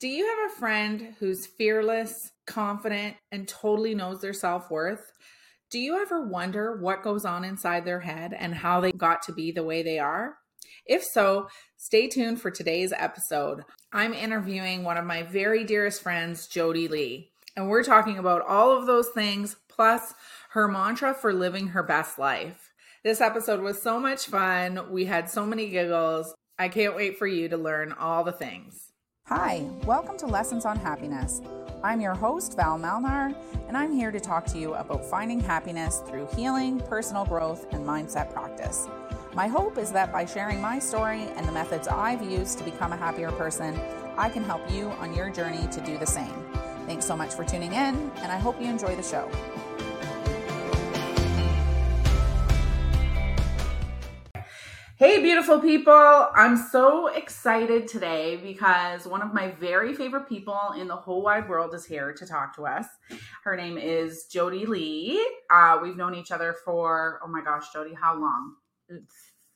Do you have a friend who's fearless, confident, and totally knows their self worth? Do you ever wonder what goes on inside their head and how they got to be the way they are? If so, stay tuned for today's episode. I'm interviewing one of my very dearest friends, Jodie Lee, and we're talking about all of those things plus her mantra for living her best life. This episode was so much fun. We had so many giggles. I can't wait for you to learn all the things. Hi, welcome to Lessons on Happiness. I'm your host, Val Malnar, and I'm here to talk to you about finding happiness through healing, personal growth, and mindset practice. My hope is that by sharing my story and the methods I've used to become a happier person, I can help you on your journey to do the same. Thanks so much for tuning in, and I hope you enjoy the show. Hey, beautiful people. I'm so excited today because one of my very favorite people in the whole wide world is here to talk to us. Her name is Jodie Lee. Uh, we've known each other for, oh my gosh, Jodie, how long?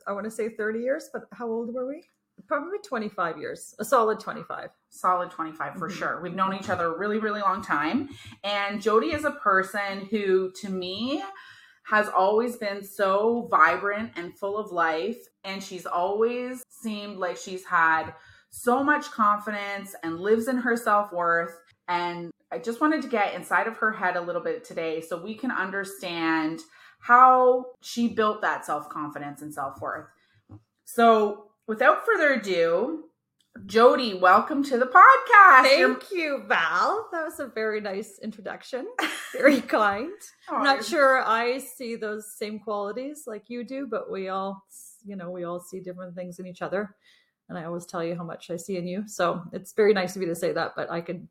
I want to say 30 years, but how old were we? Probably 25 years, a solid 25. Solid 25 for mm-hmm. sure. We've known each other a really, really long time. And Jodie is a person who, to me, has always been so vibrant and full of life. And she's always seemed like she's had so much confidence and lives in her self worth. And I just wanted to get inside of her head a little bit today so we can understand how she built that self confidence and self worth. So, without further ado, Jodie, welcome to the podcast. Thank You're... you, Val. That was a very nice introduction. Very kind. oh, I'm not oh. sure I see those same qualities like you do, but we all, you know, we all see different things in each other. And I always tell you how much I see in you. So it's very nice of you to say that, but I could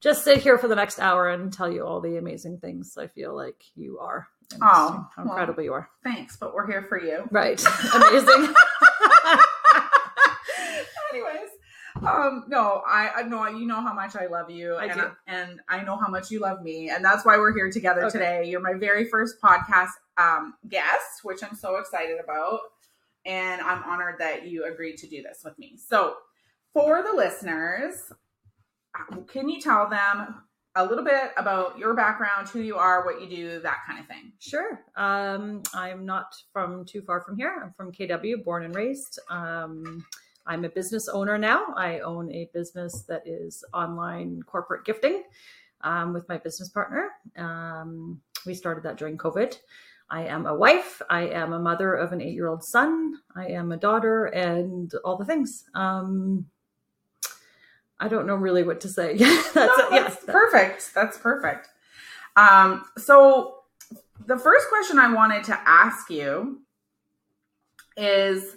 just sit here for the next hour and tell you all the amazing things I feel like you are. oh, how incredible well, you are. Thanks, but we're here for you. Right. Amazing. Anyways, um, no, I, I know you know how much I love you, I and, do. and I know how much you love me, and that's why we're here together okay. today. You're my very first podcast um, guest, which I'm so excited about, and I'm honored that you agreed to do this with me. So, for the listeners, can you tell them a little bit about your background, who you are, what you do, that kind of thing. Sure. Um, I'm not from too far from here. I'm from KW, born and raised. Um, I'm a business owner now. I own a business that is online corporate gifting um, with my business partner. Um, we started that during COVID. I am a wife. I am a mother of an eight year old son. I am a daughter and all the things. Um, I don't know really what to say. that's, no, that's yeah, perfect. That's perfect. Um, so, the first question I wanted to ask you is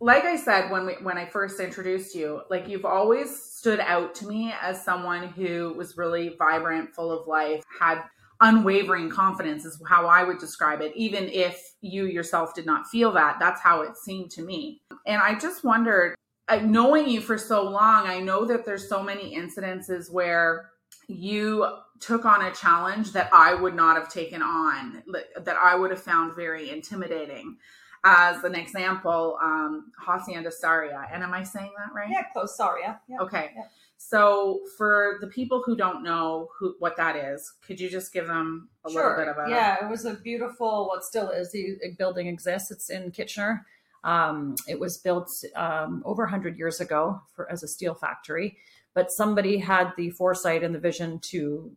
like I said when we when I first introduced you, like you've always stood out to me as someone who was really vibrant, full of life, had unwavering confidence is how I would describe it. Even if you yourself did not feel that, that's how it seemed to me. And I just wondered, knowing you for so long, I know that there's so many incidences where you took on a challenge that I would not have taken on, that I would have found very intimidating as an example, um, Hacienda Sarria. And am I saying that right? Yeah, close Sarria. Yeah. Okay. Yeah. So for the people who don't know who what that is, could you just give them a sure. little bit of a Yeah, it was a beautiful what still is the building exists. It's in Kitchener. Um, it was built um, over 100 years ago for as a steel factory, but somebody had the foresight and the vision to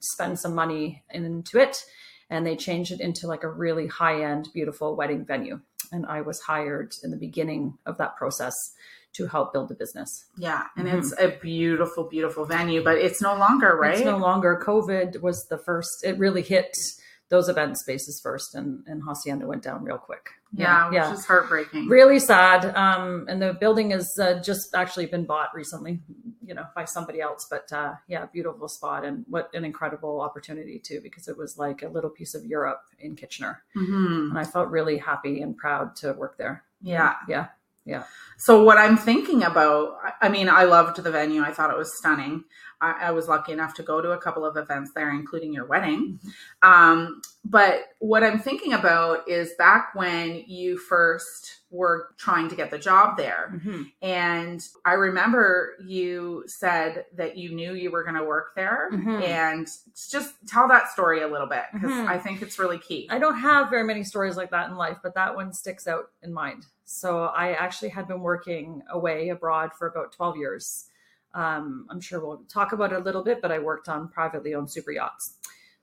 spend some money into it and they changed it into like a really high end, beautiful wedding venue. And I was hired in the beginning of that process to help build the business. Yeah, and mm-hmm. it's a beautiful, beautiful venue, but it's no longer right. It's no longer. COVID was the first. It really hit those event spaces first, and and Hacienda went down real quick. Yeah, yeah, which is heartbreaking. Really sad. Um, and the building has uh, just actually been bought recently, you know, by somebody else. But uh, yeah, beautiful spot, and what an incredible opportunity too, because it was like a little piece of Europe in Kitchener, mm-hmm. and I felt really happy and proud to work there. Yeah, yeah. Yeah. So what I'm thinking about, I mean, I loved the venue. I thought it was stunning. I, I was lucky enough to go to a couple of events there, including your wedding. Um, but what I'm thinking about is back when you first were trying to get the job there. Mm-hmm. And I remember you said that you knew you were going to work there. Mhm. And just tell that story a little bit because Mhm. I think it's really key. I don't have very many stories like that in life, but that one sticks out in mind. So I actually had been working away abroad for about 12 years. Um, I'm sure we'll talk about it a little bit, but I worked on privately owned super yachts.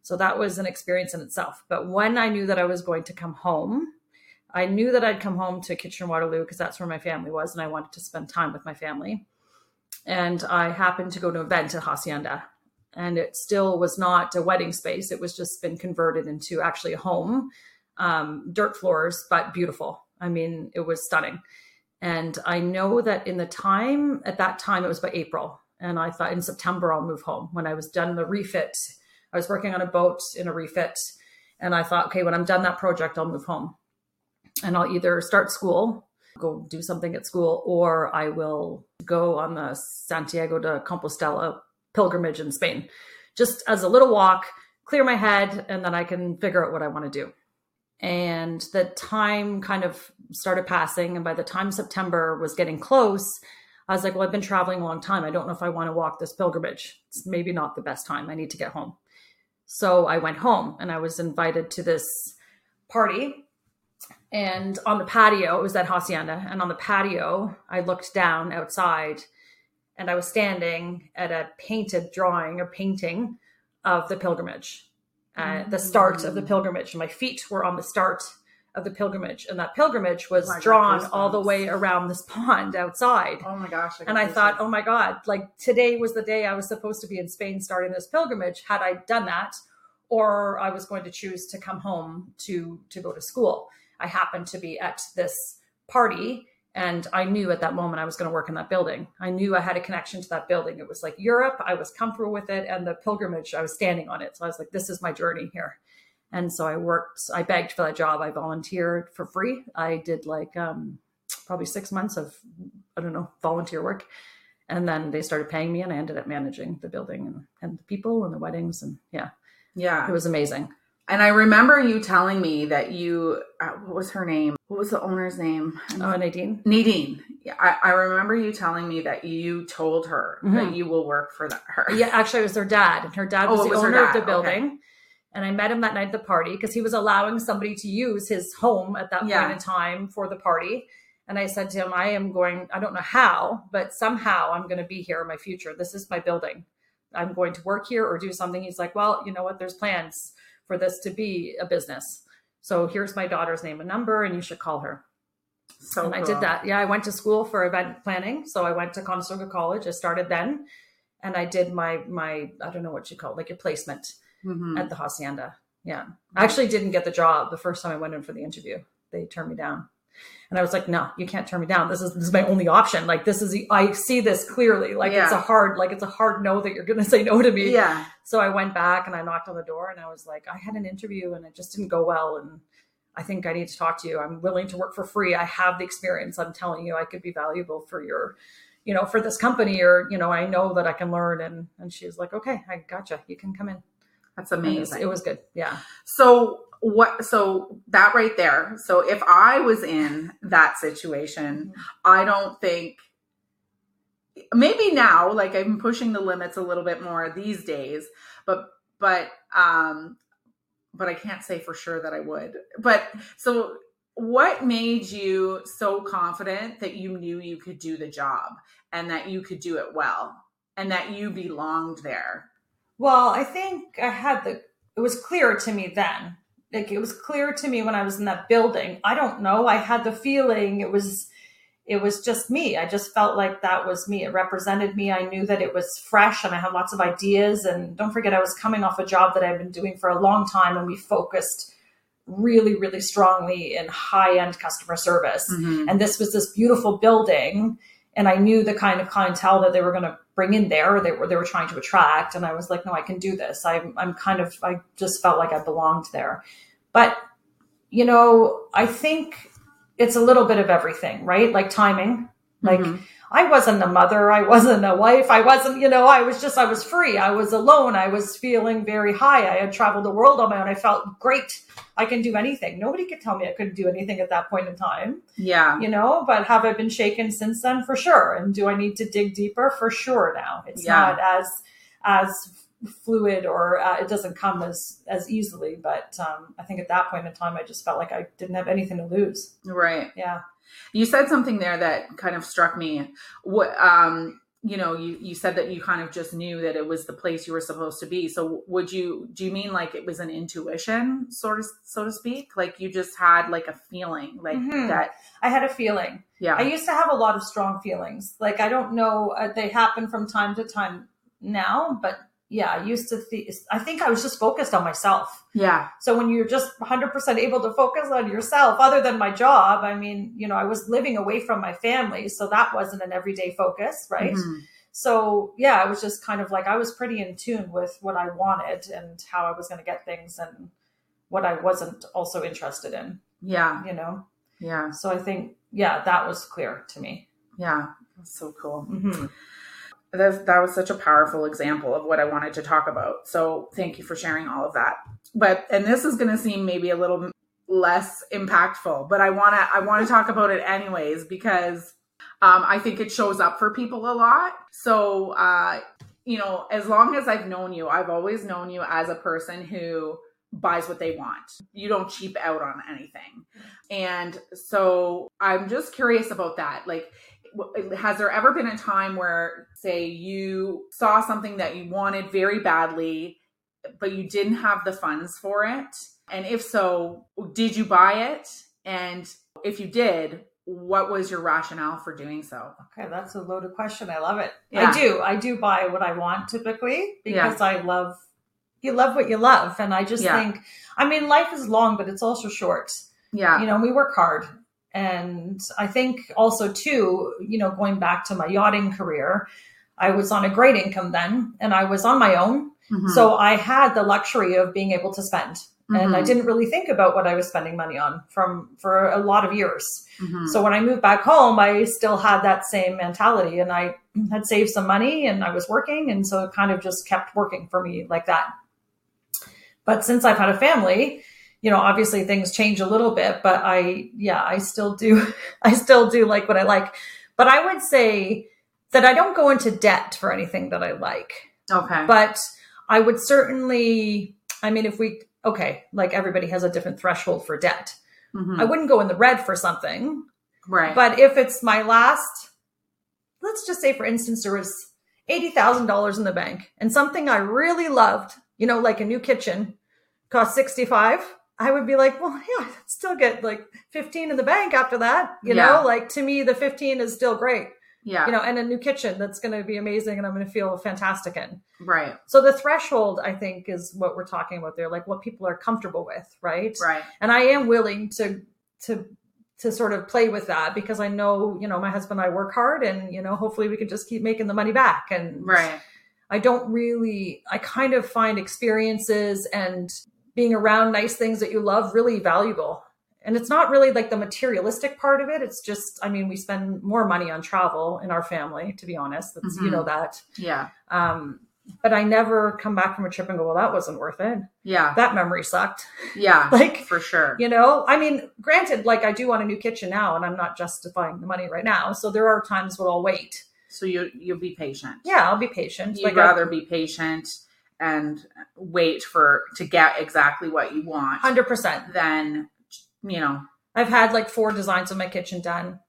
So that was an experience in itself. But when I knew that I was going to come home, I knew that I'd come home to Kitchener Waterloo because that's where my family was and I wanted to spend time with my family. And I happened to go to an event at Hacienda and it still was not a wedding space. It was just been converted into actually a home, um, dirt floors, but beautiful. I mean, it was stunning. And I know that in the time, at that time, it was by April. And I thought in September, I'll move home. When I was done the refit, I was working on a boat in a refit. And I thought, okay, when I'm done that project, I'll move home. And I'll either start school, go do something at school, or I will go on the Santiago de Compostela pilgrimage in Spain, just as a little walk, clear my head, and then I can figure out what I want to do. And the time kind of started passing. And by the time September was getting close, I was like, well, I've been traveling a long time. I don't know if I want to walk this pilgrimage. It's maybe not the best time. I need to get home. So I went home and I was invited to this party. And on the patio, it was at Hacienda. And on the patio, I looked down outside and I was standing at a painted drawing or painting of the pilgrimage, uh, the start of the pilgrimage. My feet were on the start of the pilgrimage, and that pilgrimage was Oh, I got drawn all the way around this pond outside. oh my gosh. got And I thought, oh my God, like today was the day I was supposed to be in Spain starting this pilgrimage. Had I done that, or I was going to choose to come home to to go to school. I happened to be at this party and I knew at that moment I was going to work in that building. I knew I had a connection to that building. It was like Europe. I was comfortable with it. And the pilgrimage, I was standing on it. So I was like, this is my journey here. And so I worked, I begged for that job. I volunteered for free. I did like um, probably six months of, I don't know, volunteer work. And then they started paying me and I ended up managing the building and, and the people and the weddings. And yeah, yeah. it was amazing. And I remember you telling me that you, uh, what was her name? What was the owner's name? Oh, Nadine. Nadine. Yeah, I, I remember you telling me that you told her that Mhm. you will work for that, her. Yeah, actually, it was her dad, and her dad Oh, was it the was owner of the building. And I met him that night at the party because he was allowing somebody to use his home at that Yeah. point in time for the party. And I said to him, I am going, I don't know how, but somehow I'm going to be here in my future. This is my building. I'm going to work here or do something. He's like, Well, you know what? There's plans for this to be a business. So here's my daughter's name and number, and you should call her. So and I did that. Yeah, I went to school for event planning. So I went to Conestoga College. I started then. And I did my my I don't know what you call it, like your placement Mhm. at the hacienda. Yeah, I actually didn't get the job the first time I went in for the interview. They turned me down, and I was like, "No, you can't turn me down. This is this is my only option. Like this is the, I see this clearly. Like it's a hard like it's a hard no that you're going to say no to me." Yeah. So I went back and I knocked on the door and I was like, "I had an interview and it just didn't go well, and I think I need to talk to you. I'm willing to work for free. I have the experience. I'm telling you, I could be valuable for your." You know, for this company, or you know, I know that I can learn, and and she's like, "Okay, I gotcha. You can come in." That's amazing. it was good. Yeah. So what so that right there. So if I was in that situation, I don't think maybe now like I'm pushing the limits a little bit more these days, but but um but I can't say for sure that I would. But so what made you so confident that you knew you could do the job and that you could do it well and that you belonged there? Well, I think I had the, it was clear to me then. Like it was clear to me when I was in that building. I don't know. I had the feeling it was, it was just me. I just felt like that was me. It represented me. I knew that it was fresh and I had lots of ideas. And don't forget, I was coming off a job that I've been doing for a long time and we focused really, really strongly in high end customer service. Mhm. And this was this beautiful building. And I knew the kind of clientele that they were going to bring in there, they were they were trying to attract. And I was like, no, I can do this. I'm I'm kind of I just felt like I belonged there. But you know, I think it's a little bit of everything, right? Like timing. Like Mhm. I wasn't a mother, I wasn't a wife, I wasn't, you know, I was just I was free. I was alone. I was feeling very high. I had traveled the world on my own. I felt great. I can do anything. Nobody could tell me I couldn't do anything at that point in time, yeah. you know, but have I been shaken since then? For sure. And do I need to dig deeper? For sure now. It's Yeah. not as as fluid or uh, it doesn't come as as easily but um, i think at that point in time i just felt like i didn't have anything to lose Right. yeah You said something there that kind of struck me. What um you know, you you said that you kind of just knew that it was the place you were supposed to be. So would you do you mean like it was an intuition sort of so to speak? Like you just had like a feeling like Mhm. that i had a feeling yeah. I used to have a lot of strong feelings. Like I don't know, uh, they happen from time to time now, but yeah, I used to. Th- I think I was just focused on myself. yeah. So when you're just 100% able to focus on yourself, other than my job, I mean, you know, I was living away from my family, so that wasn't an everyday focus, right? Mhm. So yeah, I was just kind of like I was pretty in tune with what I wanted and how I was going to get things and what I wasn't also interested in, Yeah. you know. Yeah. So I think yeah, that was clear to me. Yeah. That's so cool. hmm that, that was such a powerful example of what I wanted to talk about. So thank you for sharing all of that. But and this is going to seem maybe a little less impactful, but I want to I want to talk about it anyways because um, I think it shows up for people a lot. So uh, you know, as long as I've known you, I've always known you as a person who buys what they want. You don't cheap out on anything. And so I'm just curious about that. Like has there ever been a time where say you saw something that you wanted very badly but you didn't have the funds for it and if so did you buy it and if you did what was your rationale for doing so Okay, that's a loaded question. I love it. Yeah. I do. I do buy what I want typically Yeah. because I love you love what you love. And I just Yeah. think I mean life is long, but it's also short. yeah You know, we work hard. And I think also too, you know, going back to my yachting career, I was on a great income then and I was on my own. Mhm. So I had the luxury of being able to spend. And I Mhm. didn't really think about what I was spending money on from for a lot of years. Mhm. So when I moved back home, I still had that same mentality and I had saved some money and I was working. And so it kind of just kept working for me like that. But since I've had a family, you know, obviously things change a little bit, but I, yeah, I still do, I still do like what I like. But I would say that I don't go into debt for anything that I like okay but I would certainly, I mean, if we, okay, like everybody has a different threshold for debt. Mhm. I wouldn't go in the red for something, right but if it's my last, let's just say, for instance, there was $80,000 in the bank and something I really loved, you know, like a new kitchen cost 65. I would be like, well, yeah, I'd still get like 15 in the bank after that. You Yeah. know, like to me, the 15 is still great, yeah you know, and a new kitchen that's going to be amazing and I'm going to feel fantastic in. right So the threshold, I think, is what we're talking about there, like what people are comfortable with, right? right And I am willing to to to sort of play with that because I know, you know, my husband and I work hard and, you know, hopefully we can just keep making the money back. And right I don't really I kind of find experiences and being around nice things that you love really valuable. And it's not really like the materialistic part of it. It's just, I mean, we spend more money on travel in our family, to be honest. That's, you Mhm. know, that. yeah Um, but I never come back from a trip and go, well, that wasn't worth it. yeah That memory sucked. yeah Like, for sure you know, I mean, granted, like I do want a new kitchen now and I'm not justifying the money right now. So there are times where I'll wait. so you you'll be patient Yeah, I'll be patient. you'd Like, I- rather be patient and wait for to get exactly what you want 100%. then you know I've had like four designs of my kitchen done.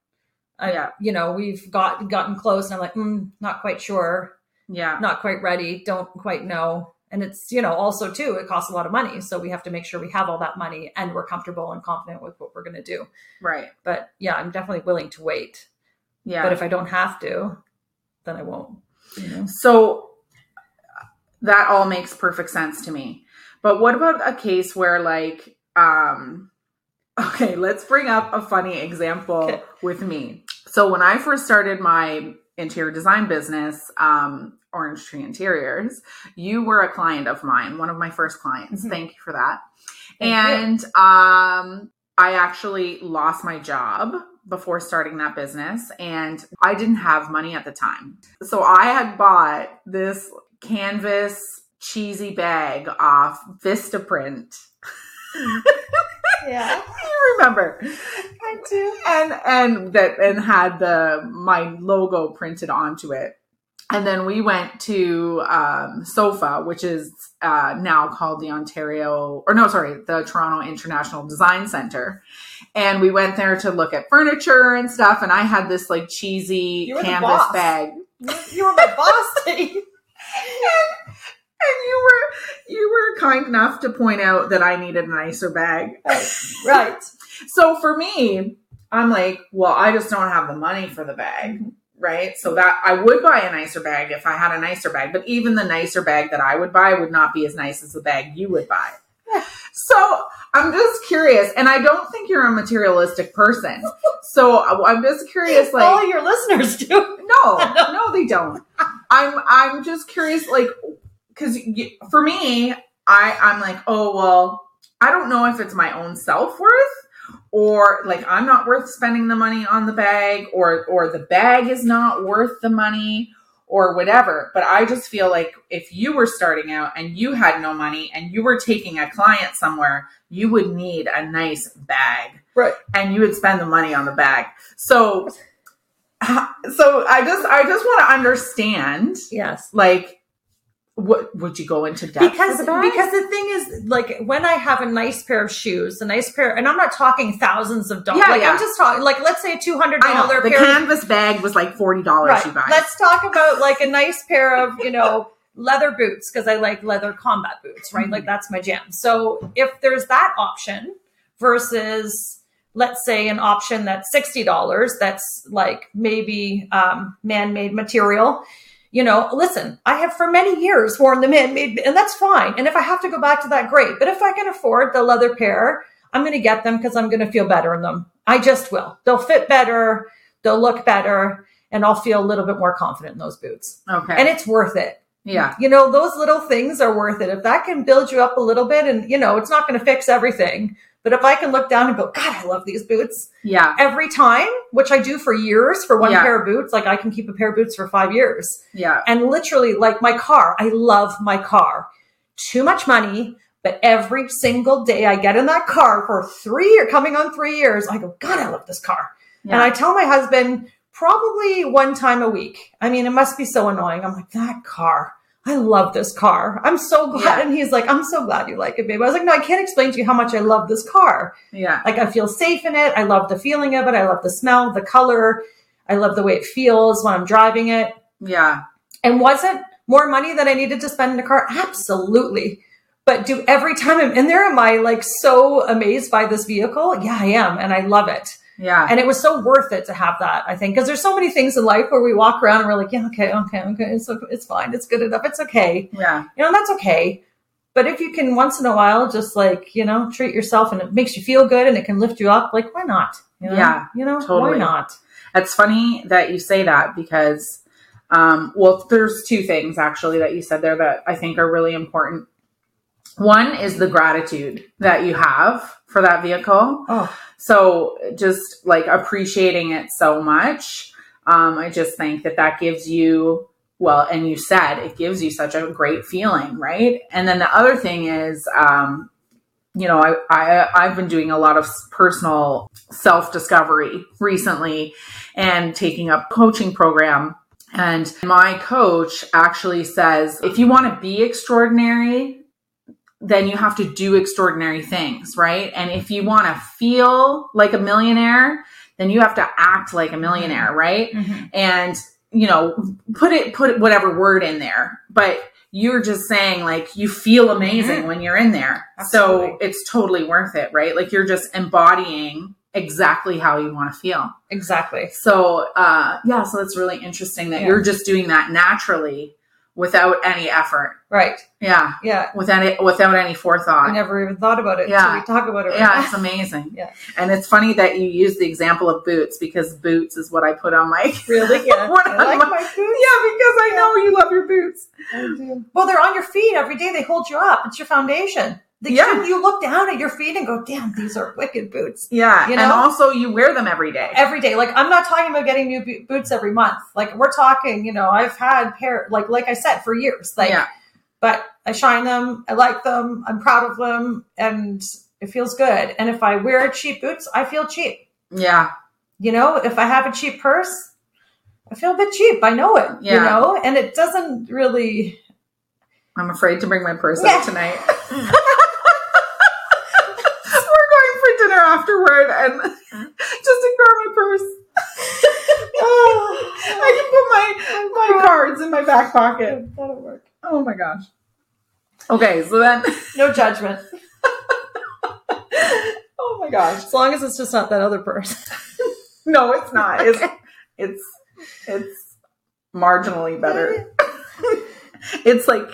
I, Yeah. You know, we've got gotten close and I'm like, mm, not quite sure, yeah not quite ready, don't quite know. And it's, you know, also too, it costs a lot of money. So we have to make sure we have all that money and we're comfortable and confident with what we're going to do. right But yeah, I'm definitely willing to wait. yeah But if I don't have to, then I won't. You know? so that all makes perfect sense to me but what about a case where like um okay let's bring up a funny example with me so when i first started my interior design business um orange tree interiors you were a client of mine one of my first clients Mhm. thank you for that Thank you. and um I actually lost my job before starting that business and I didn't have money at the time. So I had bought this canvas cheesy bag off Vistaprint. Yeah. you remember. I do. And and that and had the my logo printed onto it. And then we went to um, SOFA, which is uh, now called the Ontario, or no, sorry, the Toronto International Design Center. And we went there to look at furniture and stuff. And I had this like cheesy You were the canvas bag. You were my boss, Dave. And you were you were kind enough to point out that I needed a nicer bag. Oh, right. So for me, I'm like, well, I just don't have the money for the bag, mm-hmm. right? So that I would buy a nicer bag if I had a nicer bag, but even the nicer bag that I would buy would not be as nice as the bag you would buy. So I'm just curious, and I don't think you're a materialistic person. So I'm just curious, like, All your listeners do. no, no, they don't. I'm I'm just curious, like, because for me, I I'm like, oh well, I don't know if it's my own self worth or like I'm not worth spending the money on the bag, or or the bag is not worth the money, or whatever. But I just feel like if you were starting out and you had no money and you were taking a client somewhere, you would need a nice bag Right. and you would spend the money on the bag. So, so I just, I just want to understand, Yes. like, what would you go into debt because for the bag? because the thing is like when I have a nice pair of shoes, a nice pair, and I'm not talking thousands of dollars. Yeah, like yeah. I'm just talking like let's say a two hundred dollar. the pair. of canvas bag was like forty dollars. right. You buy. Let's talk about like a nice pair of you know leather boots because I like leather combat boots. Right, Mhm. like that's my jam. So if there's that option versus let's say an option that's sixty dollars, that's like maybe um, man made material you know, listen, I have for many years worn the man-made, and that's fine. And if I have to go back to that, great. But if I can afford the leather pair, I'm going to get them because I'm going to feel better in them. I just will. They'll fit better, they'll look better, and I'll feel a little bit more confident in those boots. okay. And it's worth it. yeah. You know, those little things are worth it. If that can build you up a little bit, and you know, it's not going to fix everything. But if I can look down and go, God, I love these boots Yeah. every time, which I do for years for one Yeah. pair of boots, like I can keep a pair of boots for five years. Yeah. And literally, like my car, I love my car. Too much money, but every single day I get in that car for three years, coming on three years, I go, God, I love this car. And I tell my husband probably one time a week. I mean, it must be so annoying. I'm like, that car. I love this car. I'm so glad. Yeah. And he's like, I'm so glad you like it, babe. I was like, no, I can't explain to you how much I love this car. yeah. Like I feel safe in it. I love the feeling of it. I love the smell, the color. I love the way it feels when I'm driving it. Yeah. And was it more money that I needed to spend in a car? Absolutely. But do every time I'm in there, am I like so amazed by this vehicle? Yeah, I am. And I love it. Yeah. And it was so worth it to have that, I think. Because there's so many things in life where we walk around and we're like, yeah, okay, okay, okay. It's, it's fine. It's good enough. It's okay. Yeah. You know, that's okay. But if you can once in a while just like, you know, treat yourself and it makes you feel good and it can lift you up, like, why not? You know? Yeah, You know, totally. why not? It's funny that you say that because, um, well, there's two things actually that you said there that I think are really important. One is the gratitude that you have for that vehicle. Oh, So just like appreciating it so much. Um, I just think that that gives you, well, and you said it gives you such a great feeling, right? And then the other thing is, um, you know, I, I I've been doing a lot of personal self discovery recently, and taking up coaching program. And my coach actually says, if you want to be extraordinary, then you have to do extraordinary things, right? And if you want to feel like a millionaire, then you have to act like a millionaire, mm-hmm. right? Mm-hmm. And you know, put it put whatever word in there, but you're just saying like you feel amazing mm-hmm. when you're in there. So it's totally worth it, right? Like you're just embodying exactly how you want to feel. exactly. So uh yeah, so it's really interesting that Yeah. you're just doing that naturally without any effort. Right. Yeah. Yeah. Without it without any forethought. I never even thought about it. Yeah. Yeah. we talk about it right Yeah, now. it's amazing. Yeah. And it's funny that you use the example of boots because boots is what I put on my Really? Yeah. I like I'm- my boots. Yeah, because I know you love your boots. I do. Well, they're on your feet every day. They hold you up. It's your foundation. Yeah. you look down at your feet and go, damn, these are wicked boots. Yeah, You and know? also you wear them every day. Every day. Like I'm not talking about getting new bo- boots every month. Like we're talking, you know, I've had pair like like I said for years. Like yeah, but I shine them. I like them. I'm proud of them and it feels good. And if I wear cheap boots, I feel cheap. yeah, You know, if I have a cheap purse, I feel a bit cheap. I know it, Yeah. you know, and it doesn't really I'm afraid to bring my purse Yeah. out tonight. We're going for dinner afterward, and just ignore my purse. oh, I can put my my oh cards in my back pocket. That'll work. Oh my gosh. Okay, so then, No judgment. oh my gosh. As long as it's just not that other purse. No, it's not. It's it's it's marginally better. it's like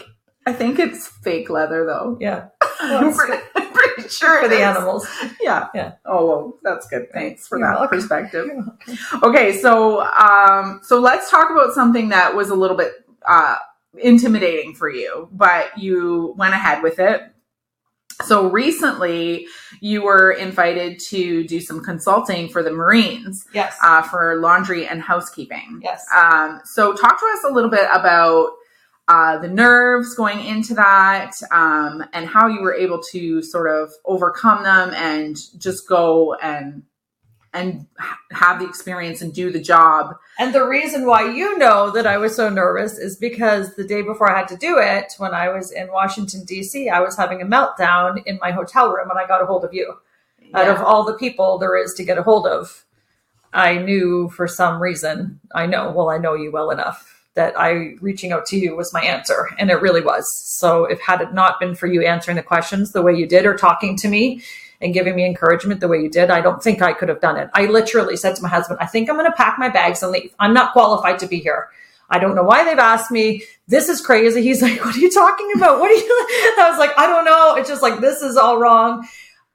I think it's fake leather though. Yeah. I'm pretty, I'm pretty sure For the is. animals. Yeah. Yeah. Oh well, that's good. Thanks for You're that welcome. perspective. Okay, so um, so let's talk about something that was a little bit uh, intimidating for you, but you went ahead with it. So recently, you were invited to do some consulting for the Marines Yes. uh, for laundry and housekeeping. yes. Um, so talk to us a little bit about uh, the nerves going into that um, and how you were able to sort of overcome them and just go and and have the experience and do the job. And the reason why you know that I was so nervous is because the day before I had to do it, when I was in Washington, D.C., I was having a meltdown in my hotel room and I got a hold of you. Out of all the people there is to get a hold of, I knew for some reason, I know, well, I know you well enough that I reaching out to you was my answer. And it really was. So if had it not been for you answering the questions the way you did or talking to me and giving me encouragement the way you did, I don't think I could have done it. I literally said to my husband, I think I'm going to pack my bags and leave. I'm not qualified to be here. I don't know why they've asked me. This is crazy. He's like, What are you talking about? What are you? I was like, I don't know. It's just like, this is all wrong.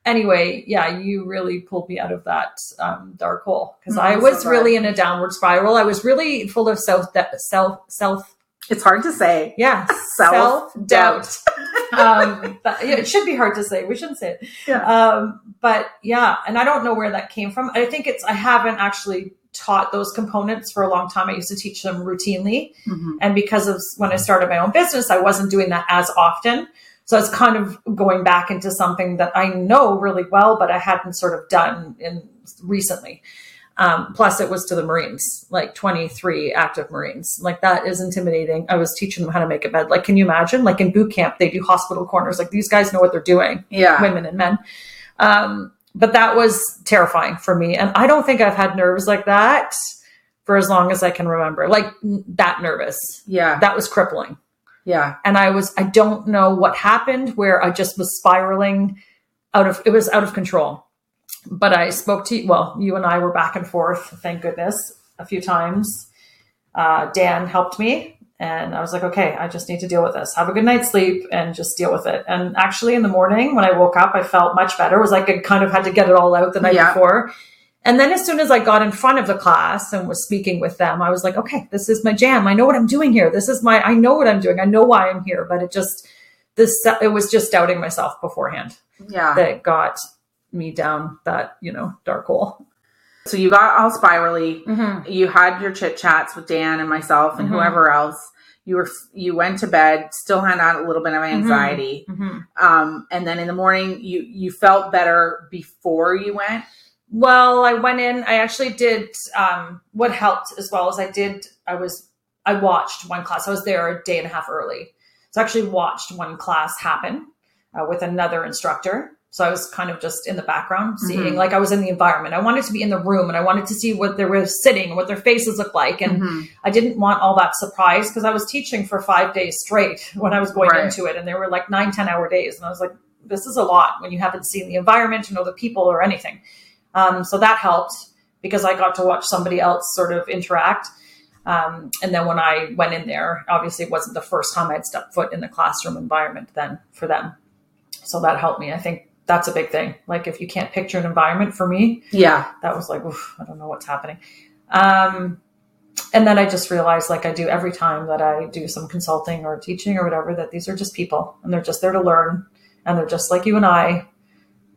Anyway, yeah, you really pulled me out of that um, dark hole because Mm, I was so really in a downward spiral. I was really full of self, self, self, It's hard to say. yeah, Self-doubt. um, but, yeah, it should be hard to say. We shouldn't say it. Yeah. Um, but yeah, and I don't know where that came from. I think it's I haven't actually taught those components for a long time. I used to teach them routinely, Mhm. and because of when I started my own business, I wasn't doing that as often. So it's kind of going back into something that I know really well, but I hadn't sort of done in recently. Um, plus, it was to the Marines, like 23 active Marines. Like, that is intimidating. I was teaching them how to make a bed. Like, can you imagine? Like, in boot camp, they do hospital corners. Like, these guys know what they're doing, Yeah. women and men. Um, but that was terrifying for me. And I don't think I've had nerves like that for as long as I can remember. Like, that nervous. Yeah. That was crippling Yeah. and I was I don't know what happened where I just was spiraling out of it was out of control. But I spoke to well, you and I were back and forth, thank goodness, a few times. Uh, Dan helped me, and I was like, okay, I just need to deal with this. Have a good night's sleep and just deal with it. And actually, in the morning when I woke up, I felt much better. It was like I kind of had to get it all out the night Yeah. before. And then as soon as I got in front of the class and was speaking with them, I was like, okay, this is my jam. I know what I'm doing here. This is my, I know what I'm doing. I know why I'm here. But it just, this, it was just doubting myself beforehand Yeah. that got me down that, you know, dark hole. So you got all spirally. Mm-hmm. You had your chit chats with Dan and myself and Mhm. whoever else. You were you went to bed, still had out a little bit of anxiety. Mm-hmm. Um, and then in the morning, you you felt better before you went. Well, I went in. I actually did. Um, what helped as well as I did. I was. I watched one class. I was there a day and a half early, so I actually watched one class happen uh, with another instructor. So I was kind of just in the background, seeing Mhm. like I was in the environment. I wanted to be in the room, and I wanted to see what they were sitting, what their faces looked like, and Mhm. I didn't want all that surprise because I was teaching for five days straight when I was going Right. into it, and there were like nine, ten hour days, and I was like, this is a lot when you haven't seen the environment, you know, the people or anything. Um, so that helped because I got to watch somebody else sort of interact. Um, and then when I went in there, obviously it wasn't the first time I'd stepped foot in the classroom environment then for them. So that helped me. I think that's a big thing. Like if you can't picture an environment for me, Yeah. that was like, oof, I don't know what's happening. Um, and then I just realized, like I do every time that I do some consulting or teaching or whatever, that these are just people and they're just there to learn and they're just like you and I,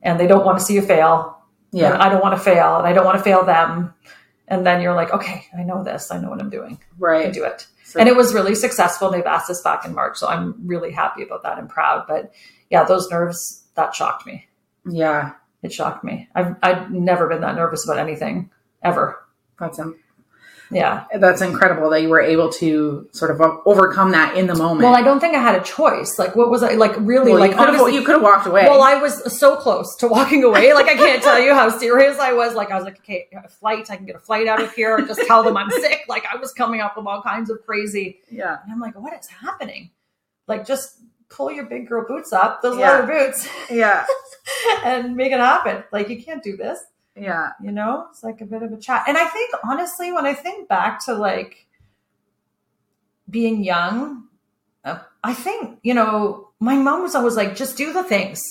and they don't want to see you fail. Yeah. And I don't want to fail and I don't want to fail them. And then you're like, okay, I know this. I know what I'm doing. Right. I do it. So- and it was really successful. They've asked us back in March. So I'm really happy about that and proud. But yeah, those nerves, that shocked me. yeah. It shocked me. I've, I've never been that nervous about anything ever. That's um, Yeah. that's incredible that you were able to sort of overcome that in the moment. Well, I don't think I had a choice. Like, what was I like really Well, like? you could have you could have walked away. Well, I was so close to walking away. Like, I can't tell you how serious I was. Like, I was like, okay, a flight. I can get a flight out of here. Just tell them I'm sick. Like, I was coming up with all kinds of crazy. yeah. And I'm like, what is happening? Like, just pull your big girl boots up, those Yeah. leather boots, Yeah. and make it happen. Like, you can't do this. Yeah. You know, it's like a bit of a chat. And I think, honestly, when I think back to like being young, uh, I think, you know, my mom was always like, just do the things,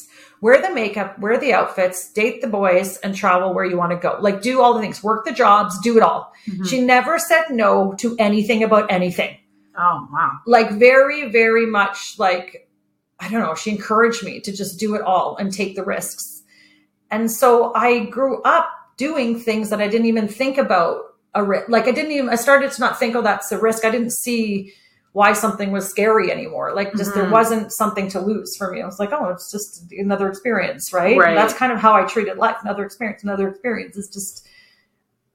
wear the makeup, wear the outfits, date the boys, and travel where you want to go. Like, do all the things, work the jobs, do it all. Mhm. She never said no to anything about anything. Oh wow. Like, very, very much like, I don't know, she encouraged me to just do it all and take the risks. And so I grew up doing things that I didn't even think about a risk. Like I didn't even, I started to not think, oh, that's a risk. I didn't see why something was scary anymore. Like just there Mhm. wasn't something to lose for me. I was like, oh, it's just another experience, right? Right. That's kind of how I treated life. Another experience, another experience is just,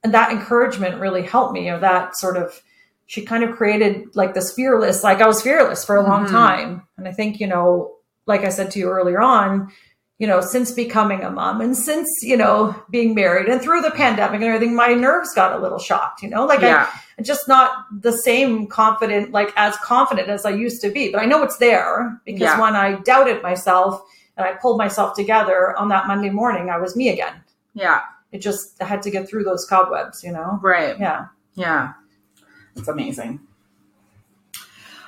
and that encouragement really helped me. Or that sort of, she kind of created like this fearless, like I was fearless for a long Mhm. time. And I think, you know, like I said to you earlier on, you know, since becoming a mom and since, you know, being married and through the pandemic and everything, my nerves got a little shocked, you know, like yeah. I'm just not the same confident, like as confident as I used to be, but I know it's there because Yeah. when I doubted myself and I pulled myself together on that Monday morning, I was me again. yeah. It just, I had to get through those cobwebs, you know? Right. Yeah. Yeah. It's amazing.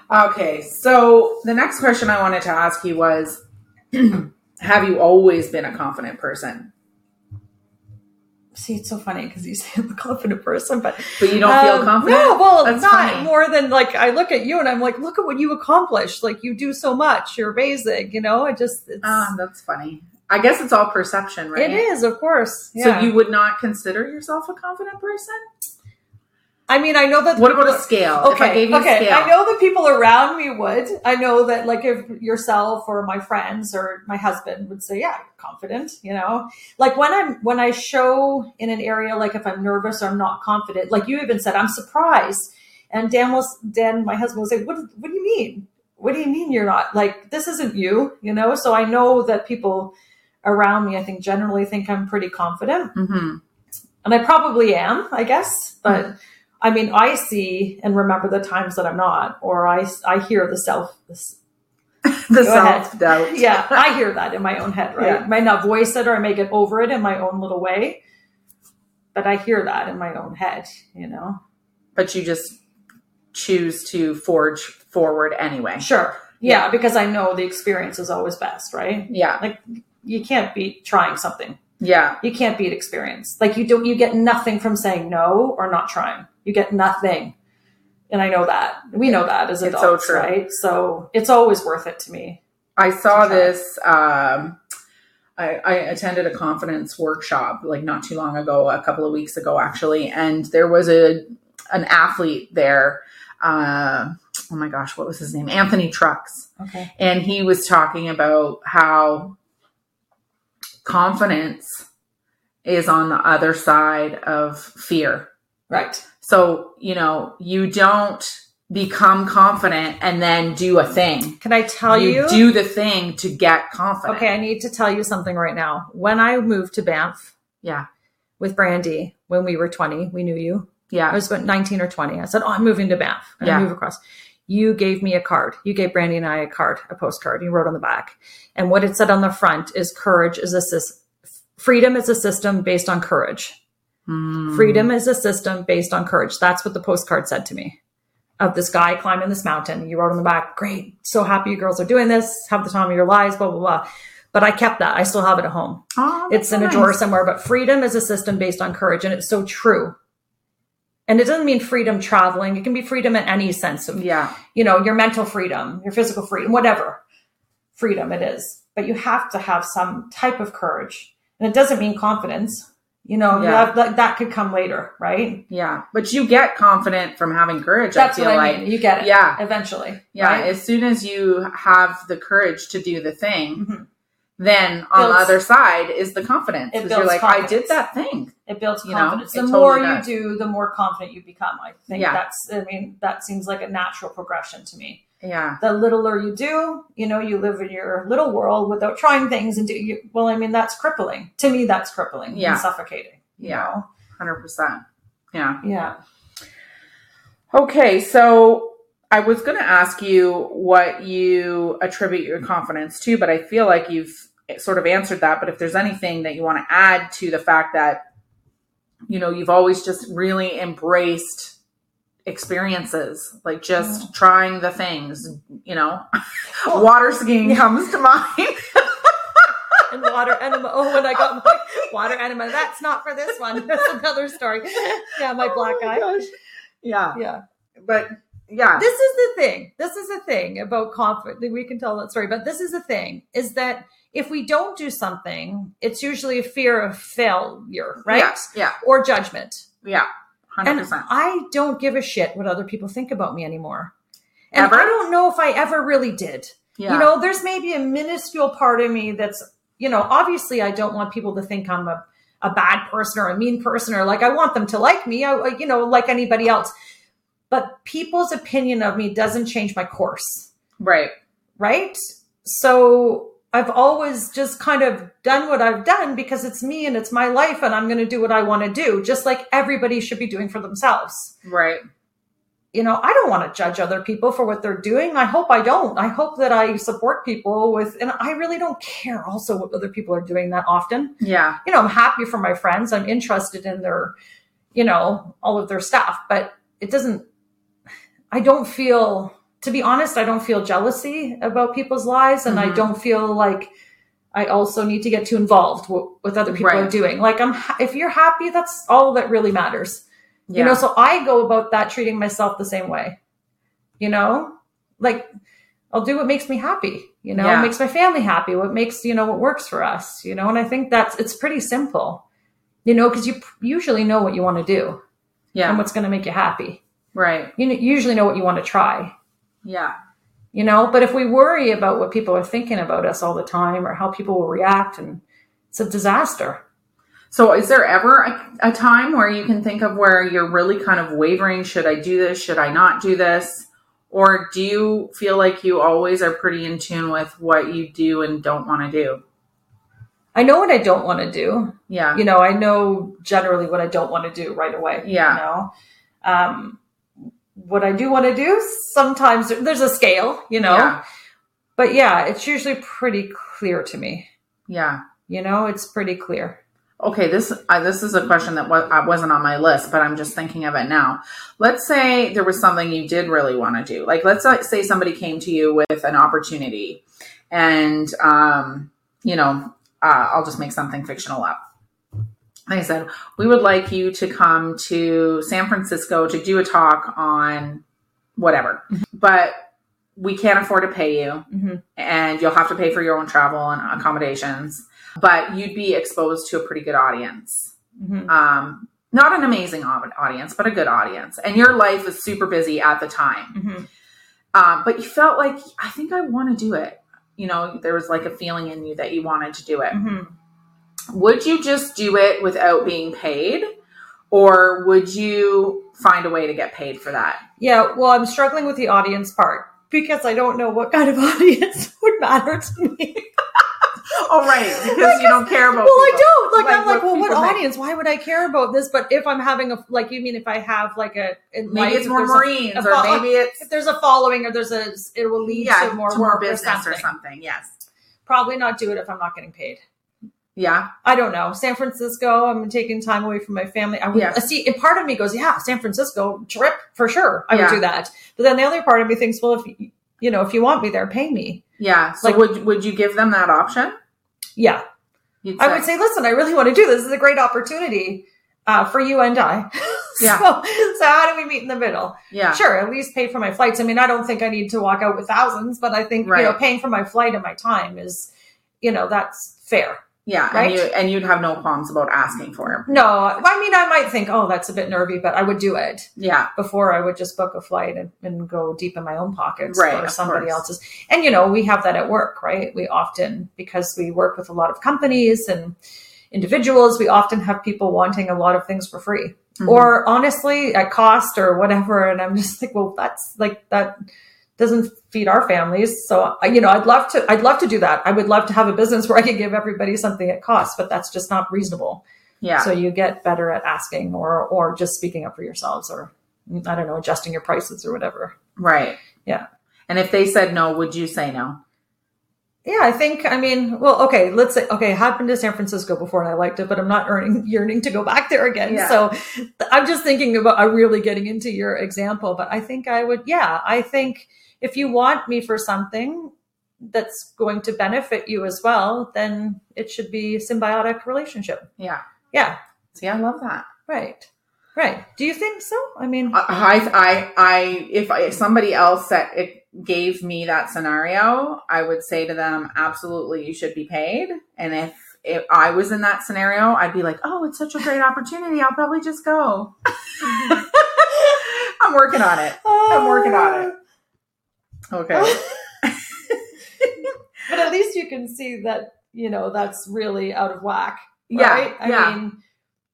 Okay, so the next question I wanted to ask you was Have you always been a confident person? See, it's so funny because you say I'm a confident person, but But you don't feel Um, confident? No, well, That's not funny. more than like I look at you and I'm like, look at what you accomplished. Like you do so much. You're amazing. You know, I just it's, Ah, that's funny. I guess it's all perception, right? it is, of course. So you would not consider yourself a confident person? I mean, I know that. What about a scale? if I Okay, gave you okay. a scale. I know that people around me would. I know that, like, if yourself or my friends or my husband would say, "Yeah, you're confident," you know. Like when I'm when I show in an area, like if I'm nervous or I'm not confident, like you even said, I'm surprised. And Dan was Dan, my husband will say, "What? What do you mean? What do you mean you're not like this? Isn't you? You know?" So I know that people around me, I think, generally think I'm pretty confident hmm and I probably am, I guess. But I mean, I see and remember the times that I'm not, or I I hear the self. This, The self doubt. yeah, I hear that in my own head, right? Yeah. Might not voice it or I may get over it in my own little way, but I hear that in my own head. You know, But you just choose to forge forward anyway. sure, yeah, because I know the experience is always best, right? Yeah. Like you can't beat trying something. Yeah. You can't beat experience. Like you don't, you get nothing from saying no or not trying. You get nothing. And I know that. We know that as adults, so right? So it's always worth it to me. I saw this. Um, I, I attended a confidence workshop like not too long ago, a couple of weeks ago actually, and there was a an athlete there. Uh, oh my gosh, what was his name? Anthony Trucks, Okay. and he was talking about how confidence is on the other side of fear. Right. So you know you don't become confident and then do a thing. Can I tell you? you do the thing to get confident. okay, I need to tell you something right now. When I moved to Banff Yeah. with Brandy when we were 20, we knew you. Yeah. I was about 19 or 20. I said, Oh, I'm moving to Banff. And I Yeah. move across. You gave me a card. You gave Brandy and I a card, a postcard. You wrote on the back. And what it said on the front is courage is a system. Freedom is a system based on courage. Mm. Freedom is a system based on courage. That's what the postcard said to me. Of this guy climbing this mountain. You wrote on the back, great. So happy you girls are doing this. Have the time of your lives, blah, blah, blah. But I kept that. I still have it at home. Oh, It's in a nice. drawer somewhere, but freedom is a system based on courage. And it's so true. And it doesn't mean freedom traveling. It can be freedom in any sense of, Yeah. you know, your mental freedom, your physical freedom, whatever freedom it is. But you have to have some type of courage. And it doesn't mean confidence. You know, you Yeah. have, that, that could come later, right? Yeah. But you get confident from having courage, That's I what I like. mean. You get it. Yeah. Eventually. Yeah. right? As soon as you have the courage to do the thing, Mhm. then on the other side is the confidence. It you're builds like, I did that thing. It builds You know, confidence. it the totally more does. you do, the more confident you become. I think Yeah. that's, I mean, that seems like a natural progression to me. Yeah. The littler you do, you know, you live in your little world without trying things and do you, well, I mean, that's crippling. To me, that's crippling Yeah. and suffocating. you Yeah. know? 100%. Yeah. Yeah. Okay, so I was going to ask you what you attribute your confidence to, but I feel like you've sort of answered that. But if there's anything that you want to add to the fact that, you know, you've always just really embraced experiences, like just trying the things, you know, water skiing yeah. comes to mind. and water enema. Oh, when I got my water enema, that's not for this one. That's another story. Yeah, my oh black Oh my eye. gosh. Yeah. Yeah. But yeah. This is the thing. This is the thing about confidence. We can tell that story, but this is the thing is that if we don't do something, it's usually a fear of failure, right? Yeah. Yeah. Or judgment. Yeah. 100%. And I don't give a shit what other people think about me anymore. And Ever? I don't know if I ever really did. yeah. You know, there's maybe a minuscule part of me that's, you know, obviously I don't want people to think I'm a, a bad person or a mean person or like I want them to like me, I, I- you know, like anybody else. But people's opinion of me doesn't change my course, right. right? So I've always just kind of done what I've done because it's me and it's my life and I'm going to do what I want to do, just like everybody should be doing for themselves Right. you know, I don't want to judge other people for what they're doing. I hope I don't. I hope that I support people with, and I really don't care also what other people are doing that often. Yeah. You know, I'm happy for my friends. I'm interested in their, you know, all of their stuff, but it doesn't, I don't feel, to be honest, I don't feel jealousy about people's lives. And I Mhm. don't feel like I also need to get too involved w- with other people are doing. Like I'm, ha- if you're happy, that's all that really matters Yeah. you know so i go about that treating myself the same way you know like i'll do what makes me happy you know Yeah. what makes my family happy what makes you know what works for us you know and i think that's it's pretty simple you know because you p- usually know what you want to do yeah. and what's going to make you happy right. you kn- usually know what you want to try Yeah. you know but if we worry about what people are thinking about us all the time or how people will react and it's a disaster So, is there ever a, a time where you can think of where you're really kind of wavering? Should I do this? Should I not do this? Or do you feel like you always are pretty in tune with what you do and don't want to do? i know what i don't want to do Yeah. you know, I know generally what I don't want to do right away. Yeah. You know, um, what I do want to do, sometimes there's a scale, you know, Yeah. but yeah, it's usually pretty clear to me. Yeah. You know, it's pretty clear. Okay, this uh, this is a question that was, uh, wasn't on my list, but I'm just thinking of it now. Let's say there was something you did really want to do. Like, let's say somebody came to you with an opportunity, and um, you know, uh, I'll just make something fictional up. They said we would like you to come to San Francisco to do a talk on whatever, but we can't afford to pay you hmm and you'll have to pay for your own travel and accommodations, but you'd be exposed to a pretty good audience. hmm Um, not an amazing audience, but a good audience. And your life is super busy at the time. hmm Um, but you felt like, I think I want to do it. You know, there was like a feeling in you that you wanted to do it. Would you just do it without being paid? Or would you find a way to get paid for that? Yeah. Well, I'm struggling with the audience part because I don't know what kind of audience would matter to me. Oh, right. Because you don't care about well, I don't. Like, Like I'm like, what well, what people think. audience? Why would I care about this? But if I'm having a like, you mean if I have like a Maybe it's more there's a- Marines, a or maybe it's if there's a following or there's a it will lead yeah, to more to more work business or or something. something. Yes. Probably not do it if I'm not getting paid. Yeah. I don't know. San Francisco, I'm taking time away from my family. I would Yeah. see. And part of me goes, yeah, San Francisco trip for sure. I Yeah. would do that. But then the other part of me thinks, well, if you- know, if you want me there, pay me. Yeah. So Like- would would you give them that option? Yeah, You'd I would say, listen, I really want to do this. This is a great opportunity. uh, for you and I. Yeah. so, so how do we meet in the middle? Yeah. Sure, at least pay for my flights. I mean, I don't think I need to walk out with thousands, but I think you know paying for my flight and my time is, you know, that's fair. Yeah. Right? And you and you'd have no qualms about asking for it. No, I mean, I might think, oh, that's a bit nervy, but I would do it Yeah. before I would just book a flight and, and go deep in my own pockets Right, or somebody course. else's. And you know, we have that at work, right? We often because we work with a lot of companies and individuals, we often have people wanting a lot of things for free. Mhm. Or honestly, at cost or whatever. And I'm just like, well, that's like that doesn't feed our families. So you know, I'd love to I'd love to do that. I would love to have a business where I could give everybody something at cost, but that's just not reasonable. yeah. So you get better at asking or or just speaking up for yourselves or I don't know, adjusting your prices or whatever. right. Yeah. And if they said no, would you say no? Yeah, I think I mean, well, okay, let's say okay, I been to San Francisco before and I liked it, but I'm not earning yearning to go back there again. Yeah. So I'm just thinking about I'm really getting into your example, but I think I would yeah, I think if you want me for something that's going to benefit you as well, then it should be a symbiotic relationship. Yeah. Yeah. See, I love that. Right. Right. Do you think so? I mean, uh, I, I, I, if, I, if somebody else that it gave me that scenario, I would say to them, absolutely, you should be paid. And if, if I was in that scenario, I'd be like, oh, it's such a great opportunity. I'll probably just go. I'm working on it. I'm working on it. Okay. but at least you can see that you know that's really out of whack. Right? Yeah? I yeah. mean,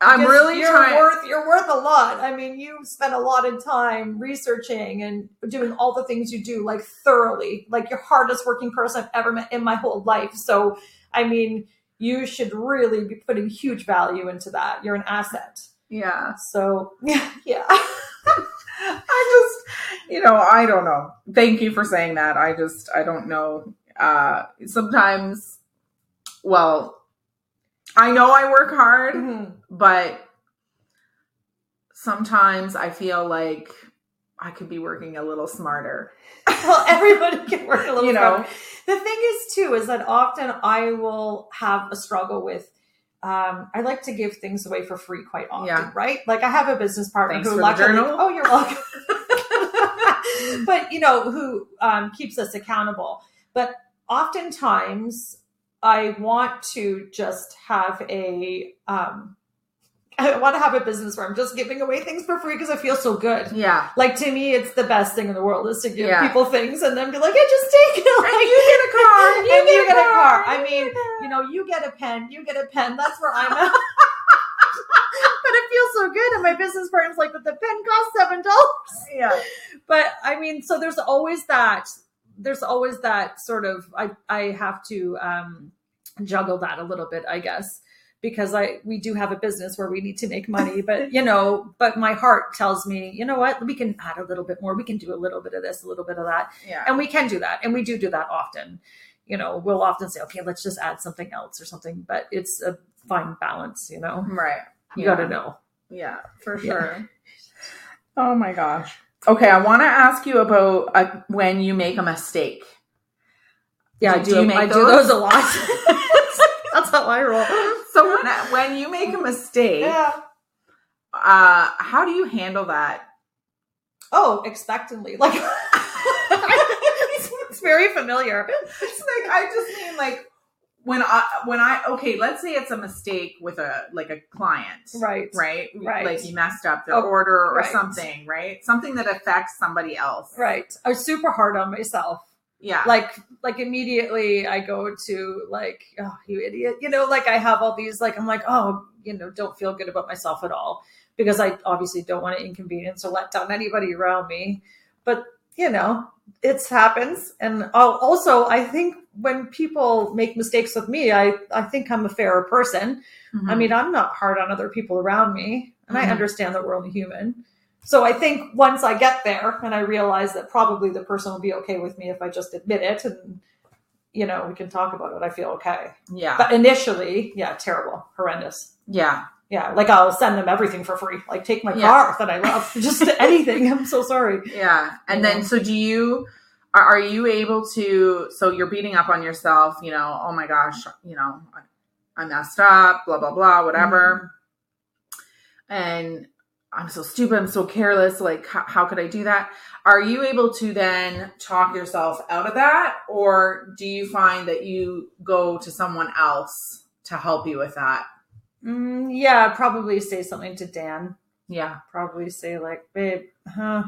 I'm really you're trying. worth you're worth a lot. I mean, you spend a lot of time researching and doing all the things you do like thoroughly, like your hardest working person I've ever met in my whole life. So, I mean, you should really be putting huge value into that. You're an asset. yeah. So, yeah, yeah. I just, you know, I don't know. Thank you for saying that. I just, I don't know. Uh, sometimes, well, I know I work hard, Mhm. but sometimes I feel like I could be working a little smarter. well, everybody can work a little You know, smarter. The thing is, too, is that often I will have a struggle with. Um, I like to give things away for free quite often, Yeah. right? Like I have a business partner Thanks who luckily, oh, you're welcome. but you know, who um, keeps us accountable. But oftentimes, I want to just have a. Um, I want to have a business where I'm just giving away things for free because I feel so good. yeah. Like to me, it's the best thing in the world is to give Yeah. people things and then be like, "Yeah, just take it." Like, And you get a car. and you, get, a car. I mean, you know, you get a pen, you get a pen. That's where I'm at. It feels so good, and my business partner's like, "But the pen costs seven dollars." yeah. But I mean, so there's always that. There's always that sort of. I I have to um, juggle that a little bit, I guess. Because I we do have a business where we need to make money, but you know, but my heart tells me, you know what, we can add a little bit more. We can do a little bit of this, a little bit of that Yeah. and we can do that and we do do that often you know we'll often say okay let's just add something else or something but it's a fine balance you know Right. You Yeah. gotta know Yeah, for Yeah. sure. Oh my gosh. Okay, I want to ask you about uh, when you make a mistake. yeah i Do do you make i do those? those a lot that's how i roll So when when you make a mistake, yeah uh, how do you handle that? oh expectantly like it's, it's very familiar It's like I just mean like when I when I okay, let's say it's a mistake with a like a client. right Right? Right. Like you messed up their Oh, order or right. something, right? Something that affects somebody else. right I am super hard on myself Yeah. like like immediately i go to like oh you idiot you know like i have all these like i'm like oh you know don't feel good about myself at all because i obviously don't want to inconvenience or let down anybody around me but you know it happens and I'll also i think when people make mistakes with me i i think i'm a fairer person Mhm. I mean, I'm not hard on other people around me, and I Mhm. understand that we're only human. So I think once I get there and I realize that probably the person will be okay with me if I just admit it and, you know, we can talk about it, I feel okay. yeah. But initially, yeah, terrible, horrendous. yeah. Yeah, like I'll send them everything for free. Like take my Yeah. car that I love, just anything. I'm so sorry. Yeah. And then, so do you, are, are you able to, so you're beating up on yourself, you know, oh my gosh, you know, I, I messed up, blah, blah, blah, whatever. and I'm so stupid, I'm so careless. Like, how, how could I do that? Are you able to then talk yourself out of that? Or do you find that you go to someone else to help you with that? Mm, yeah, probably say something to Dan. Yeah. Probably say like, babe, huh?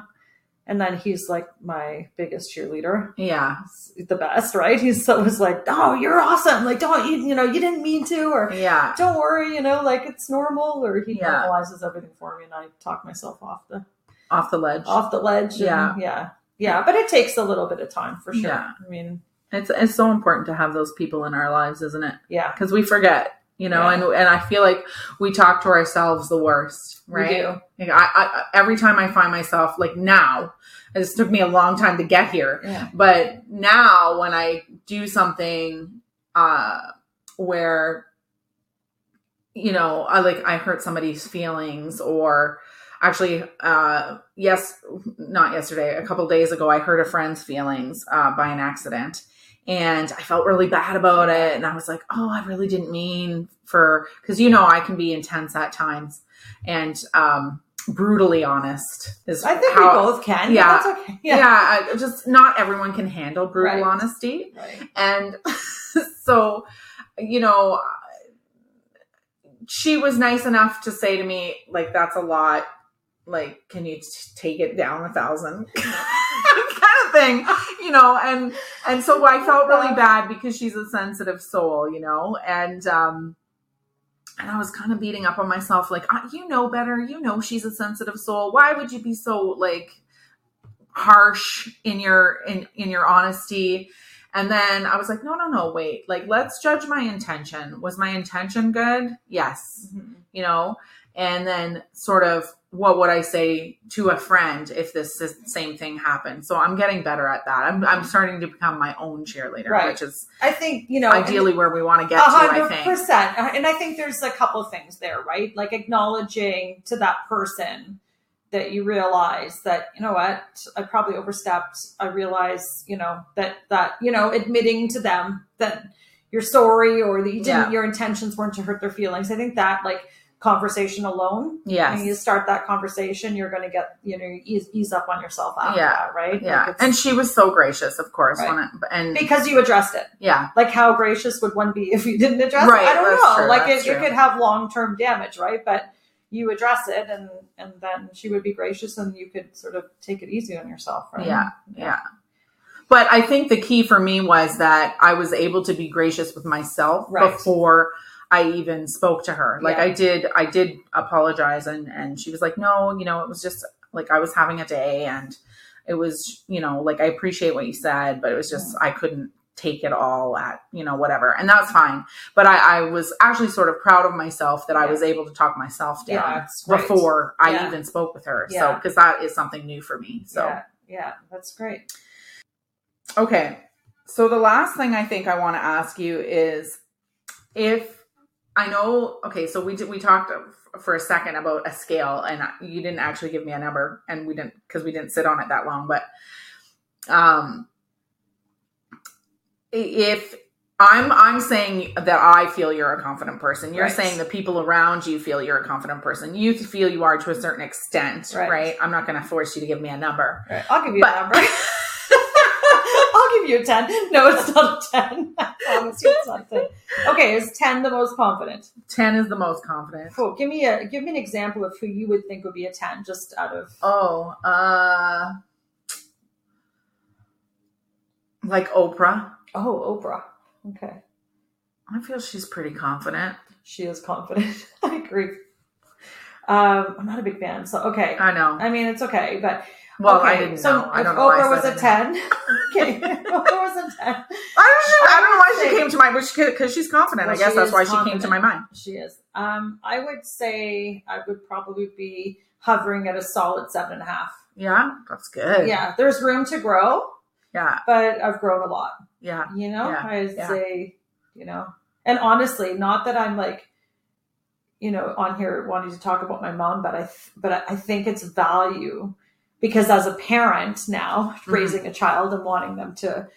And then he's like my biggest cheerleader. Yeah. He's the best, right? He's always like, "Oh, you're awesome! Like, don't you, you know, you didn't mean to, or Yeah. don't worry, you know, like it's normal." Or he Yeah. normalizes everything for me, and I talk myself off the Off the ledge. off the ledge. and- Yeah. yeah, yeah. But it takes a little bit of time for sure. Yeah. I mean, It's it's so important to have those people in our lives, isn't it? yeah, Because we forget, you know, Yeah. and and I feel like we talk to ourselves the worst, right? Like I, I every time I find myself like now, this took me a long time to get here, yeah, but now when I do something uh where you know, I like I hurt somebody's feelings or actually uh yes not yesterday a couple days ago i hurt a friend's feelings uh, by an accident and i felt really bad about it and i was like oh i really didn't mean for because you know i can be intense at times and um brutally honest is I think how, we both can. yeah. Yeah, that's okay. yeah, I, just not everyone can handle brutal Right. honesty Right. and so you know she was nice enough to say to me like that's a lot like can you t- take it down a thousand thing you know and and so i felt really bad because she's a sensitive soul you know and um and i was kind of beating up on myself like "Ah, you know better you know she's a sensitive soul. Why would you be so like harsh in your in in your honesty? And then i was like no no no wait like let's judge my intention. Was my intention good? Yes Mhm. you know and then sort of what would i say to a friend if this same thing happened so i'm getting better at that i'm, I'm starting to become my own cheerleader Right. which is I think you know ideally where we want to get A to i think percent. And I think there's a couple of things there, right? Like acknowledging to that person that you realize that, you know what, I probably overstepped. I realize, you know, that that, you know, admitting to them that you're sorry or that you didn't Yeah. your intentions weren't to hurt their feelings. I think that like conversation alone, Yeah. when you start that conversation, you're gonna get, you know, ease, ease up on yourself after Yeah. that, right? yeah Like and she was so gracious of course Right. when it, and because you addressed it. yeah like how gracious would one be if you didn't address Right, it? I don't that's know. true, like it, it could have long term damage, right? But you address it, and and then she would be gracious, and you could sort of take it easy on yourself, right? Yeah, yeah. But I think the key for me was that I was able to be gracious with myself Right. before I even spoke to her. Like Yeah. I did, I did apologize, and and she was like, "No, you know, it was just like I was having a day, and it was, you know, like I appreciate what you said, but it was just I couldn't take it all at you know whatever and that's fine but I, I was actually sort of proud of myself that i was able to talk myself down Yeah, before i Yeah. even spoke with her so Yeah. because that is something new for me so yeah, yeah, that's great. Okay. So the last thing I think I want to ask you is if I know okay, so we did we talked for a second about a scale and you didn't actually give me a number and we didn't cuz we didn't sit on it that long, but um if I'm I'm saying that I feel you're a confident person. You're Right. saying the people around you feel you're a confident person. You feel you are to a certain extent, Right. right? I'm not going to force you to give me a number. Right. I'll give you But- a number. I'll give you a 10. No, it's not a 10. I promise you it's not a 10. Okay, is 10 the most confident? 10 is the most confident. Cool. Give me a give me an example of who you would think would be a 10 just out of Oh, uh, like Oprah. Oh, Oprah. Okay. I feel she's pretty confident. She is confident. I agree. Um, I'm not a big fan, so okay. I know. I mean, it's okay, but Well, okay. I didn't so know. I if don't know. I Oprah was a ten, okay, Oprah was a ten. I don't know. I don't know why I she came to my mind, because she's confident. Well, I guess that's why she came to my mind. She is. Um, I would say I would probably be hovering at a solid seven and a half. Yeah, that's good. Yeah, there's room to grow, yeah, but I've grown a lot. yeah. You know, Yeah, I'd yeah. say, you know, and honestly, not that I'm like, you know, on here wanting to talk about my mom, but I, th- but I- I think it's value because as a parent now Mm-hmm. raising a child and wanting them to,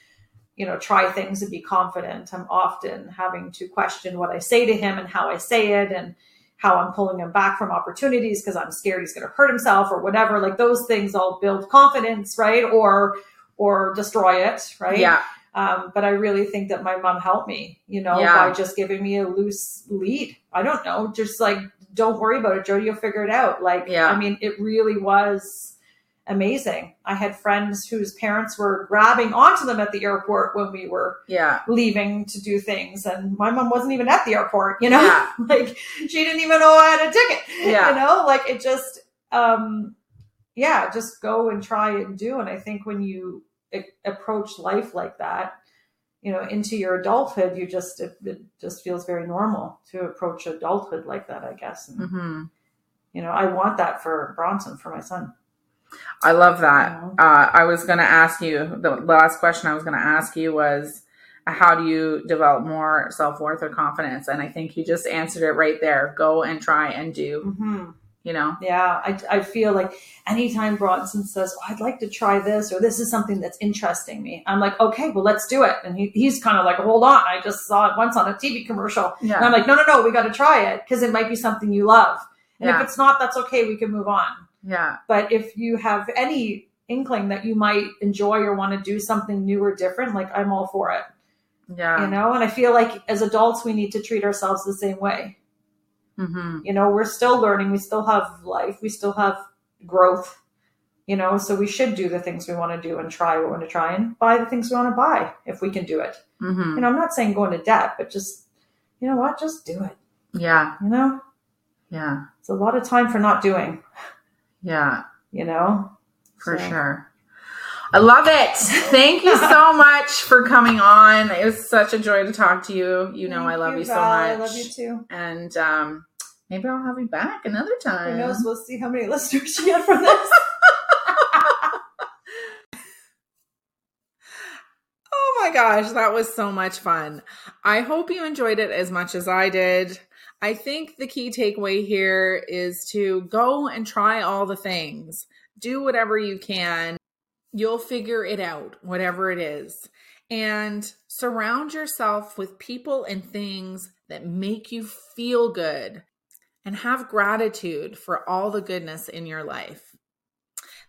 you know, try things and be confident, I'm often having to question what I say to him and how I say it and how I'm pulling him back from opportunities because I'm scared he's going to hurt himself or whatever. Like those things all build confidence, right? Or or destroy it, right? Yeah. Um, but I really think that my mom helped me, you know, Yeah. by just giving me a loose lead. I don't know, just like don't worry about it, Jodie. You'll figure it out. Like, Yeah. I mean, it really was amazing. I had friends whose parents were grabbing onto them at the airport when we were Yeah. leaving to do things, and my mom wasn't even at the airport. You know, Yeah. like she didn't even know I had a ticket. Yeah. You know, like it just, um, yeah, just go and try and do. And I think when you approach life like that, you know, into your adulthood, you just it, it just feels very normal to approach adulthood like that. I guess, and, hmm you know, I want that for Bronson for my son. I love that. Yeah. Uh, I was going to ask you the last question I was going to ask you was how do you develop more self worth or confidence? And I think you just answered it right there. Go and try and do. Mm-hmm. You know. Yeah, I, I feel like anytime Bronson says, oh, I'd like to try this, or this is something that's interesting me, I'm like, okay, well, let's do it. And he, he's kind of like, hold on, I just saw it once on a TV commercial. And I'm like, no, no, no, we got to try it because it might be something you love. And Yeah. if it's not, that's okay, we can move on. Yeah. But if you have any inkling that you might enjoy or want to do something new or different, like I'm all for it, Yeah. you know? And I feel like as adults, we need to treat ourselves the same way. hmm you know we're still learning we still have life we still have growth you know so we should do the things we want to do and try what we want to try and buy the things we want to buy if we can do it hmm you know i'm not saying go into debt but just you know what just do it Yeah. you know Yeah. it's a lot of time for not doing Yeah. you know For So- sure. I love it. Thank you so much for coming on. It was such a joy to talk to you. You know, I Thank love you, so Val. much. i love you too And um, maybe I'll have you back another time. who knows we'll see how many listeners you get from this Oh my gosh, that was so much fun. I hope you enjoyed it as much as I did. I think the key takeaway here is to go and try all the things. Do whatever you can. You'll figure it out, whatever it is. And surround yourself with people and things that make you feel good and have gratitude for all the goodness in your life.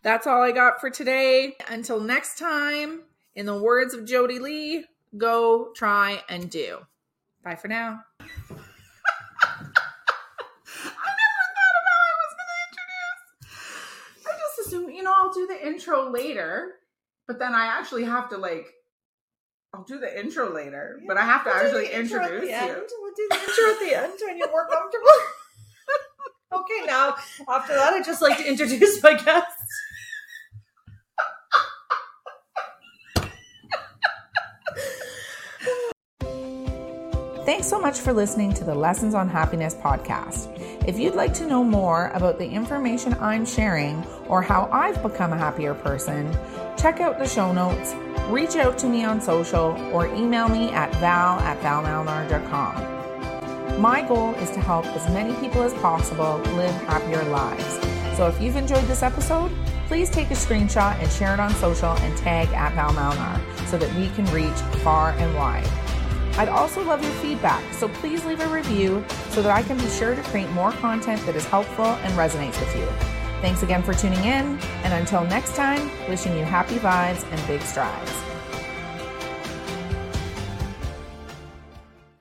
That's all I got for today. Until next time, in the words of Jodie Lee, go try and do. Bye for now. I never thought of how I was going to introduce. I just assumed, you know, I'll do the intro later, but then I actually have to like, I'll do the intro later, but I have to We'll do actually the intro at introduce the end. you. We'll do the intro at the end when you're more comfortable. okay, now after that, I'd just like to introduce my guests. Thanks so much for listening to the Lessons on Happiness podcast. If you'd like to know more about the information I'm sharing or how I've become a happier person, check out the show notes, reach out to me on social, or email me at val at valmalnar.com. My goal is to help as many people as possible live happier lives. So if you've enjoyed this episode, please take a screenshot and share it on social and tag at Val Malnar so that we can reach far and wide. I'd also love your feedback, so please leave a review so that I can be sure to create more content that is helpful and resonates with you. Thanks again for tuning in, and until next time, wishing you happy vibes and big strides.